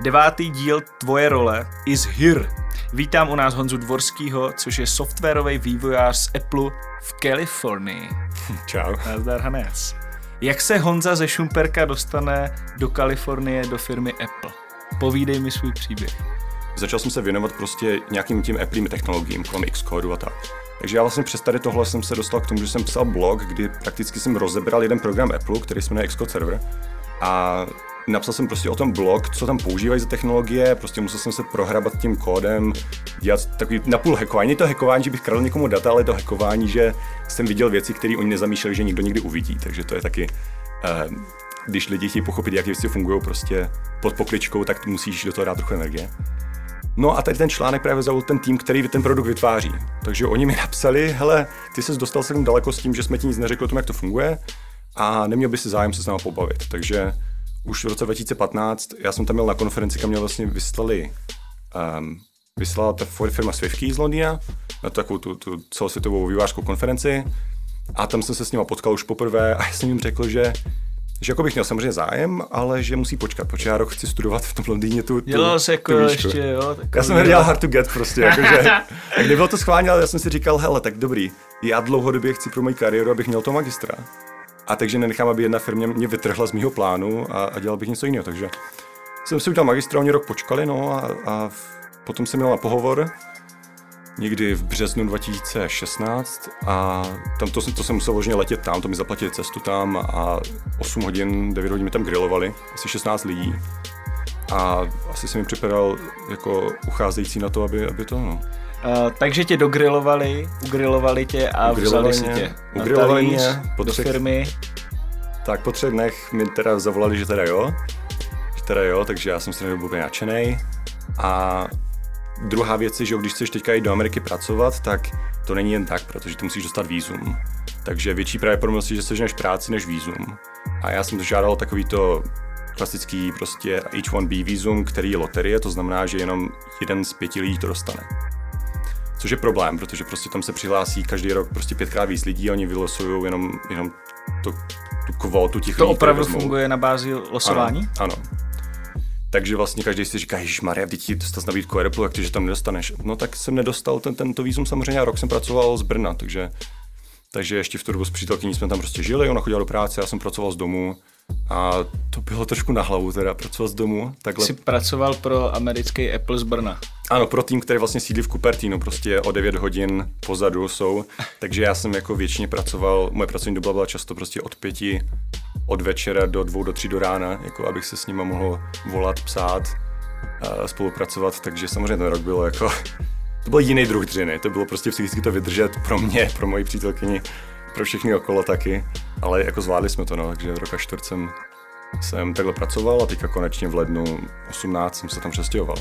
Devátý díl Tvoje role is here. Vítám u nás Honzu Dvorskýho, což je softwarový vývojář z Apple v Kalifornii. Čau. Nazdar Hanes. Jak se Honza ze Šumperka dostane do Kalifornie do firmy Apple? Povídej mi svůj příběh. Začal jsem se věnovat prostě nějakým tím Apple technologiím, kolem Xcode a tak. Takže já vlastně přes tady tohle jsem se dostal k tomu, že jsem psal blog, kdy prakticky jsem rozebral jeden program Apple, který se jmenuje Xcode Server. A napsal jsem prostě o tom blog, co tam používají za technologie, prostě musel jsem se prohrabat tím kódem, dělat takový napůl hackování. to hackování, že bych kradl někomu data, ale je to hackování, že jsem viděl věci, které oni nezamýšleli, že nikdo nikdy uvidí. Takže to je taky, uh, když lidi chtějí pochopit, jak věci fungují prostě pod pokličkou, tak musíš do toho dát trochu energie. No a tady ten článek právě zaujal ten tým, který ten produkt vytváří. Takže oni mi napsali, hele, ty jsi dostal se daleko s tím, že jsme ti nic neřekli o tom, jak to funguje a neměl by si zájem se s námi pobavit. Takže už v roce 2015, já jsem tam měl na konferenci, kam mě vlastně vyslali, um, vyslala ta firma Swiftkey z Londýna na takovou tu, tu celosvětovou vývářskou konferenci a tam jsem se s nima potkal už poprvé a já jsem jim řekl, že že jako bych měl samozřejmě zájem, ale že musí počkat, protože já rok chci studovat v tom Londýně tu, tu, Dělal se jako tu ještě, jo. Já jsem dělal hard to get prostě, jakože, nebylo to schválně, ale já jsem si říkal, hele, tak dobrý, já dlouhodobě chci pro moji kariéru, abych měl to magistra. A takže nenechám, aby jedna firma mě vytrhla z mého plánu a, a dělal bych něco jiného. Takže jsem si udělal magistra, oni rok počkali, no a, a potom jsem měl na pohovor někdy v březnu 2016 a tam to, to jsem musel vložně letět tam, to mi zaplatili cestu tam a 8 hodin, 9 hodin mi tam grilovali, asi 16 lidí. A asi jsem mi připadal jako ucházející na to, aby, aby to, no. Uh, takže tě dogrilovali, ugrilovali tě a vzali si tě ugrilovali mě po do třech, firmy. Tak po třech dnech mi teda zavolali, že teda jo, že teda jo, takže já jsem se nebyl úplně nadšenej. A druhá věc je, že když chceš teďka jít do Ameriky pracovat, tak to není jen tak, protože ty musíš dostat vízum. Takže větší pravděpodobnost je, že seženeš práci než vízum. A já jsem žádal takovýto klasický prostě H1B vízum, který je loterie, to znamená, že jenom jeden z pěti lidí to dostane. Což je problém, protože prostě tam se přihlásí každý rok prostě pětkrát víc lidí a oni vylosují jenom, jenom to, tu kvotu těch to lidí. To opravdu funguje na bázi losování? Ano, ano. Takže vlastně každý si říká, že Maria, ty ti dostal nabídku Airplu, jak ty, že tam nedostaneš. No tak jsem nedostal ten, tento vízum samozřejmě a rok jsem pracoval z Brna, takže, takže ještě v tu dobu s přítelkyní jsme tam prostě žili, ona chodila do práce, já jsem pracoval z domu a to bylo trošku na hlavu teda, pracovat z domu. Takhle. Jsi pracoval pro americký Apple z Brna. Ano, pro tým, který vlastně sídlí v Cupertino, prostě o 9 hodin pozadu jsou, takže já jsem jako většině pracoval, moje pracovní doba byla často prostě od pěti od večera do dvou, do tří do rána, jako abych se s nima mohl volat, psát, a spolupracovat, takže samozřejmě ten rok bylo jako, to byl jiný druh dřiny, to bylo prostě psychicky to vydržet pro mě, pro moji přítelkyni, pro všechny okolo taky, ale jako zvládli jsme to, no, takže roka čtvrt jsem, jsem takhle pracoval a teďka konečně v lednu 18 jsem se tam přestěhoval,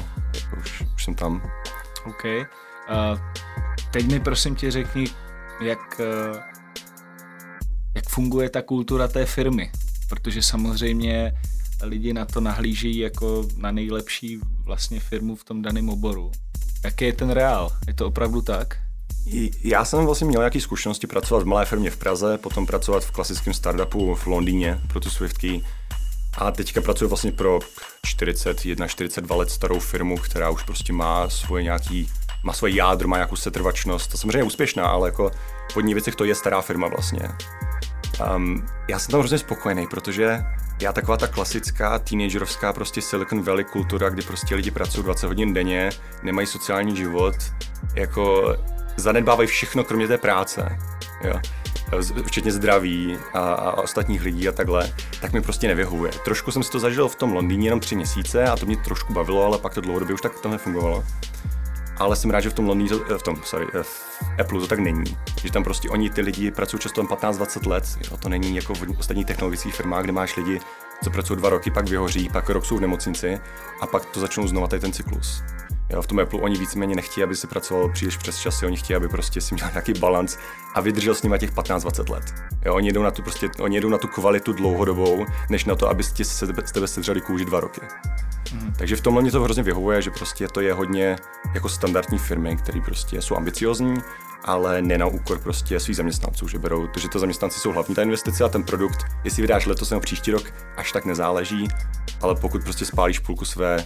už, už jsem tam. OK. Uh, teď mi prosím tě řekni, jak, uh, jak funguje ta kultura té firmy, protože samozřejmě lidi na to nahlížejí jako na nejlepší vlastně firmu v tom daném oboru. Jaký je ten reál? Je to opravdu tak? Já jsem vlastně měl nějaké zkušenosti pracovat v malé firmě v Praze, potom pracovat v klasickém startupu v Londýně pro tu Swiftkey. A teďka pracuji vlastně pro 41, 42 let starou firmu, která už prostě má svoje nějaký, má svoje jádro, má nějakou setrvačnost. To samozřejmě je úspěšná, ale jako v hodně věcech to je stará firma vlastně. Um, já jsem tam hrozně spokojený, protože já taková ta klasická teenagerovská prostě Silicon Valley kultura, kdy prostě lidi pracují 20 hodin denně, nemají sociální život, jako zanedbávají všechno kromě té práce, jo včetně zdraví a, a ostatních lidí a takhle, tak mi prostě nevyhovuje. Trošku jsem si to zažil v tom Londýně jenom tři měsíce a to mě trošku bavilo, ale pak to dlouhodobě už tak to nefungovalo. Ale jsem rád, že v tom Londýně, v tom, sorry, v Apple to tak není. Že tam prostě oni, ty lidi, pracují často 15-20 let. Jo, to není jako v ostatních technologických firmách, kde máš lidi, co pracují dva roky, pak vyhoří, pak rok jsou v nemocnici a pak to začnou znova tady ten cyklus. Jo, v tom Apple oni víceméně nechtějí, aby se pracoval příliš přes časy, oni chtějí, aby prostě si měl nějaký balans a vydržel s nimi těch 15-20 let. Jo, oni, jdou na tu prostě, oni jedou na tu kvalitu dlouhodobou, než na to, aby se z tebe sedřeli kůži dva roky. Mm. Takže v tomhle mě to hrozně vyhovuje, že prostě to je hodně jako standardní firmy, které prostě jsou ambiciozní, ale ne na úkor prostě svých zaměstnanců, že berou to, že to zaměstnanci jsou hlavní ta investice a ten produkt, jestli vydáš letos nebo příští rok, až tak nezáleží, ale pokud prostě spálíš půlku své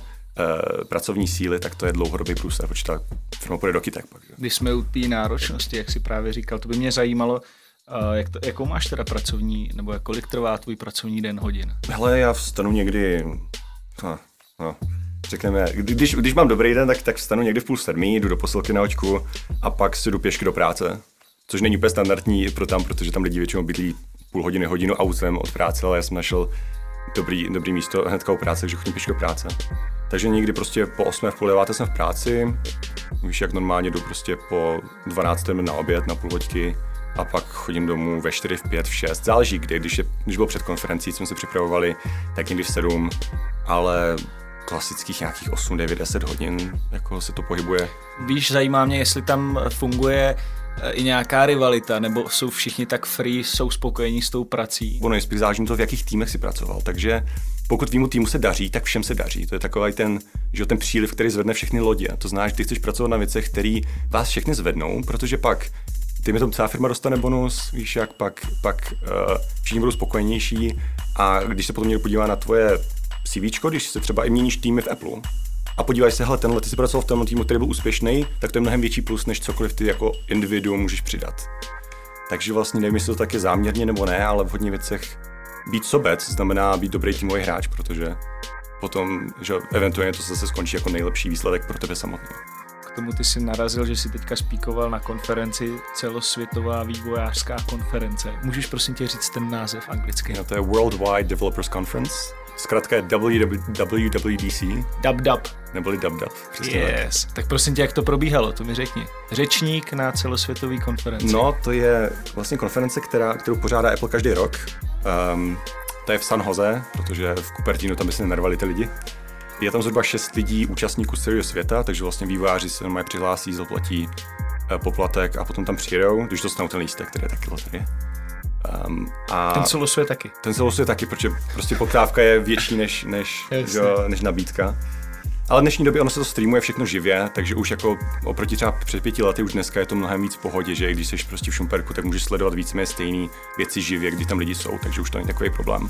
pracovní síly, tak to je dlouhodobý průser, protože ta firma půjde do kytek pak. Že? Když jsme u té náročnosti, jak si právě říkal, to by mě zajímalo, uh, jak to, jakou máš teda pracovní, nebo jak kolik trvá tvůj pracovní den hodin? Hele, já vstanu někdy, no, no, řekneme, když, když mám dobrý den, tak, tak vstanu někdy v půl sedmí, jdu do posilky na očku a pak si jdu pěšky do práce. Což není úplně standardní pro tam, protože tam lidi většinou bydlí půl hodiny, hodinu autem od práce, ale já jsem našel dobrý, dobrý místo hnedka u práce, takže chodím pěšky do práce. Takže někdy prostě po 8 v půl 9 jsem v práci, víš, jak normálně jdu prostě po 12 na oběd, na půl hoďky a pak chodím domů ve 4, v 5, v 6, záleží kdy, když, je, když bylo před konferencí, jsme se připravovali, tak někdy v 7, ale klasických nějakých 8, 9, 10 hodin, jako se to pohybuje. Víš, zajímá mě, jestli tam funguje i nějaká rivalita, nebo jsou všichni tak free, jsou spokojení s tou prací? Ono je spíš záleží to, v jakých týmech si pracoval, takže pokud tvýmu týmu se daří, tak všem se daří. To je takový ten, že ten příliv, který zvedne všechny lodě. To znamená, že ty chceš pracovat na věcech, které vás všechny zvednou, protože pak ty mi to celá firma dostane bonus, víš jak, pak, pak uh, všichni budou spokojenější a když se potom někdo podívá na tvoje CV, když se třeba i měníš týmy v Apple a podíváš se, hele, tenhle ty jsi pracoval v tom týmu, který byl úspěšný, tak to je mnohem větší plus, než cokoliv ty jako individuum můžeš přidat. Takže vlastně nevím, jestli to tak je záměrně nebo ne, ale v hodně věcech být sobec znamená být dobrý týmový hráč, protože potom, že eventuálně to zase skončí jako nejlepší výsledek pro tebe samotný. K tomu ty si narazil, že jsi teďka spíkoval na konferenci celosvětová vývojářská konference. Můžeš prosím tě říct ten název anglicky? No, to je Worldwide Developers Conference. Zkrátka je WWDC. Dub dub. Neboli dub dub. Yes. Tak. tak prosím tě, jak to probíhalo, to mi řekni. Řečník na celosvětový konferenci. No, to je vlastně konference, která, kterou pořádá Apple každý rok. Um, to je v San Jose, protože v Cupertinu tam by se nervali ty lidi. Je tam zhruba 6 lidí účastníků z celého světa, takže vlastně vývojáři se normálně přihlásí, zaplatí uh, poplatek a potom tam přijedou, když dostanou ten lístek, který je taky loterie. Um, a ten celosvět taky. Ten celosvět taky, protože prostě poptávka je větší než, než, jo, než nabídka. Ale v dnešní době ono se to streamuje všechno živě, takže už jako oproti třeba před pěti lety už dneska je to mnohem víc v pohodě, že když jsi prostě v Šumperku, tak můžeš sledovat víceméně stejné věci živě, kdy tam lidi jsou, takže už to není takový problém.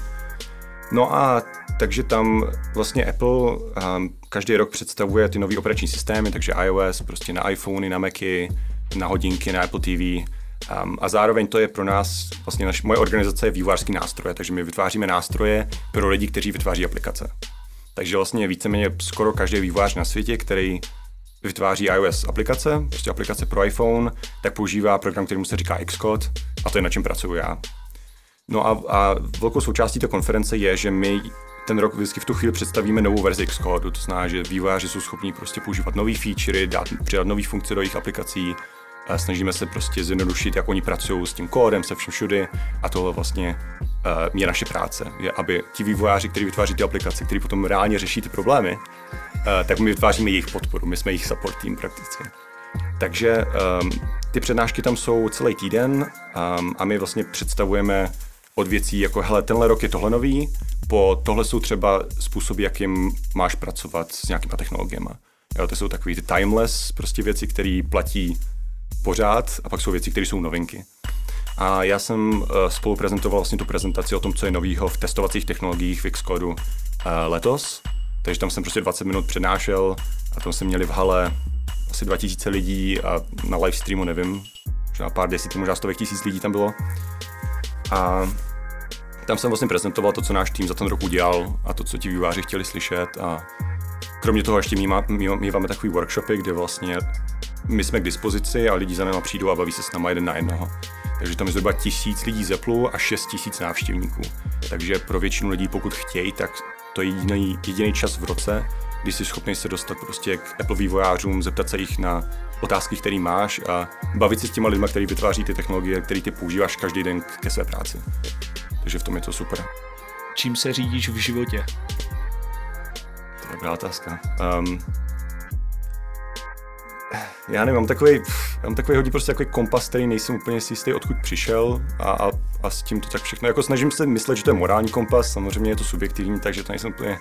No a takže tam vlastně Apple um, každý rok představuje ty nové operační systémy, takže iOS, prostě na iPhony, na Macy, na hodinky, na Apple TV, Um, a zároveň to je pro nás, vlastně naš, moje organizace je vývojářský nástroje, takže my vytváříme nástroje pro lidi, kteří vytváří aplikace. Takže vlastně víceméně skoro každý vývojář na světě, který vytváří iOS aplikace, prostě aplikace pro iPhone, tak používá program, který mu se říká Xcode a to je na čem pracuji já. No a, a velkou součástí té konference je, že my ten rok vždycky v tu chvíli představíme novou verzi Xcode, to znamená, že vývojáři jsou schopni prostě používat nové featurey, dát, přidat nové funkce do jejich aplikací, snažíme se prostě zjednodušit, jak oni pracují s tím kódem, se vším všudy a tohle vlastně uh, je naše práce, je, aby ti vývojáři, kteří vytváří ty aplikace, kteří potom reálně řeší ty problémy, uh, tak my vytváříme jejich podporu, my jsme jejich support team prakticky. Takže um, ty přednášky tam jsou celý týden um, a my vlastně představujeme od věcí jako, hele, tenhle rok je tohle nový, po tohle jsou třeba způsoby, jakým máš pracovat s nějakýma technologiemi. Jo, to jsou takové ty timeless prostě věci, které platí pořád a pak jsou věci, které jsou novinky. A já jsem uh, spolu prezentoval vlastně tu prezentaci o tom, co je novýho v testovacích technologiích v Xcodu uh, letos. Takže tam jsem prostě 20 minut přednášel a tam jsme měli v hale asi 2000 lidí a na live streamu nevím, možná pár desítek, možná stovek tisíc lidí tam bylo. A tam jsem vlastně prezentoval to, co náš tým za ten rok udělal a to, co ti výváři chtěli slyšet a kromě toho ještě míváme takový workshopy, kde vlastně my jsme k dispozici a lidi za náma přijdou a baví se s náma jeden na jednoho. Takže tam je zhruba tisíc lidí z Apple a šest tisíc návštěvníků. Takže pro většinu lidí, pokud chtějí, tak to je jediný, jediný čas v roce, kdy jsi schopný se dostat prostě k Apple vývojářům, zeptat se jich na otázky, které máš a bavit se s těma lidmi, kteří vytváří ty technologie, které ty používáš každý den ke své práci. Takže v tom je to super. Čím se řídíš v životě? To je dobrá otázka. Um, já nevím, mám takový, mám takový hodně prostě takový kompas, který nejsem úplně si jistý, odkud přišel a, a, a, s tím to tak všechno. Jako snažím se myslet, že to je morální kompas, samozřejmě je to subjektivní, takže to nejsem úplně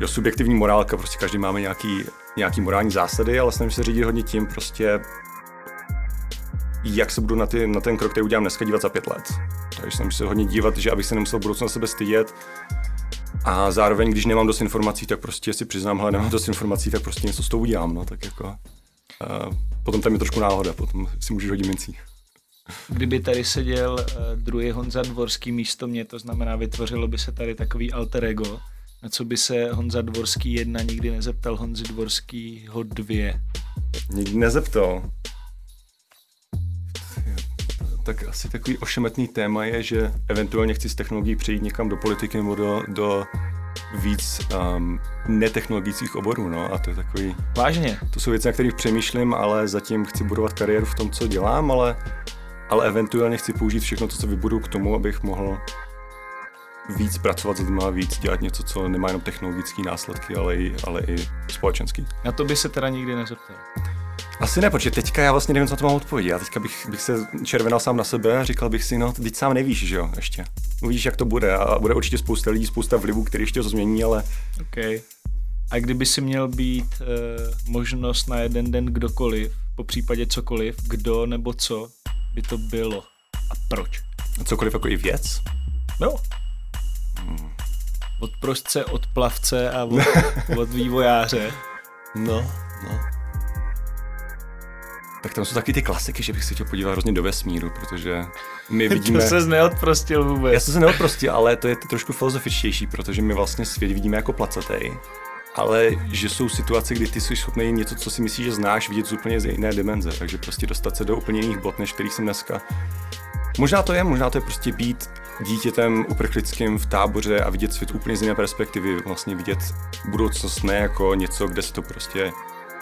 jo, subjektivní morálka, prostě každý máme nějaký, nějaký morální zásady, ale snažím se řídit hodně tím prostě, jak se budu na, ty, na ten krok, který udělám dneska, dívat za pět let. Takže snažím se hodně dívat, že abych se nemusel v budoucnu na sebe stydět, A zároveň, když nemám dost informací, tak prostě si přiznám, hele, nemám dost informací, tak prostě něco s tou udělám, no, tak jako... Uh, potom tam je trošku náhoda, potom si můžeš hodit mincí. Kdyby tady seděl uh, druhý Honza Dvorský místo mě, to znamená, vytvořilo by se tady takový alter ego, na co by se Honza Dvorský jedna nikdy nezeptal Honzi Dvorskýho dvě. Nikdy nezeptal. Tak asi takový ošemetný téma je, že eventuálně chci z technologií přejít někam do politiky nebo do, do víc um, netechnologických oborů, no, a to je takový... Vážně? To jsou věci, na kterých přemýšlím, ale zatím chci budovat kariéru v tom, co dělám, ale, ale eventuálně chci použít všechno to, co vybudu k tomu, abych mohl víc pracovat s lidmi a víc dělat něco, co nemá jenom technologické následky, ale i, ale i společenský. Na to by se teda nikdy nezeptal. Asi ne, protože teďka já vlastně nevím, co to mám odpovědět. Já teďka bych, bych se červenal sám na sebe a říkal bych si, no, teď sám nevíš, že jo, ještě. Uvidíš, jak to bude a bude určitě spousta lidí, spousta vlivů, který ještě to změní, ale... OK. A kdyby si měl být uh, možnost na jeden den kdokoliv, po případě cokoliv, kdo nebo co by to bylo a proč? Cokoliv jako i věc? No. Hmm. Od prostce, od plavce a od, od vývojáře. No, no. Tak tam jsou taky ty klasiky, že bych se chtěl podívat hrozně do vesmíru, protože my vidíme... to se neodprostil vůbec. Já jsem se neodprostil, ale to je to trošku filozofičtější, protože my vlastně svět vidíme jako placatej, ale že jsou situace, kdy ty jsi schopný něco, co si myslíš, že znáš, vidět z úplně z jiné dimenze, takže prostě dostat se do úplně jiných bod, než kterých jsem dneska. Možná to je, možná to je prostě být dítětem uprchlickým v táboře a vidět svět úplně z jiné perspektivy, vlastně vidět budoucnost ne jako něco, kde se to prostě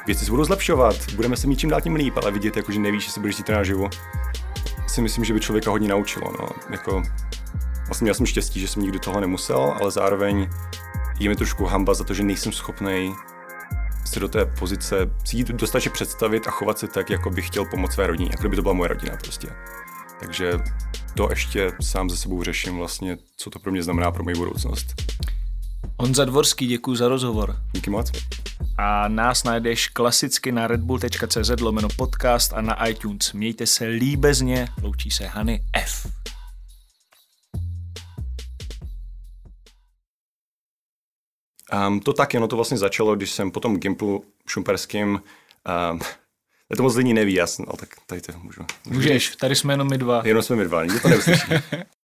věci se budou zlepšovat, budeme se mít čím dál tím líp, ale vidět, jako, že nevíš, se budeš zítra naživu, si myslím, že by člověka hodně naučilo. No. Jako, vlastně měl jsem štěstí, že jsem nikdy toho nemusel, ale zároveň je mi trošku hamba za to, že nejsem schopný se do té pozice si dostatečně představit a chovat se tak, jako bych chtěl pomoct své rodině, jako by to byla moje rodina prostě. Takže to ještě sám ze sebou řeším vlastně, co to pro mě znamená pro moji budoucnost. Honza Dvorský, děkuji za rozhovor. Díky moc. A nás najdeš klasicky na redbull.cz lomeno podcast a na iTunes. Mějte se líbezně, loučí se Hany F. Um, to tak, no to vlastně začalo, když jsem po tom Gimplu šumperským um, to moc lidí neví, jasno, ale tak tady to můžu. Můžeš, tady jsme jenom my dva. Jenom jsme my dva, nikdo to neuslyší.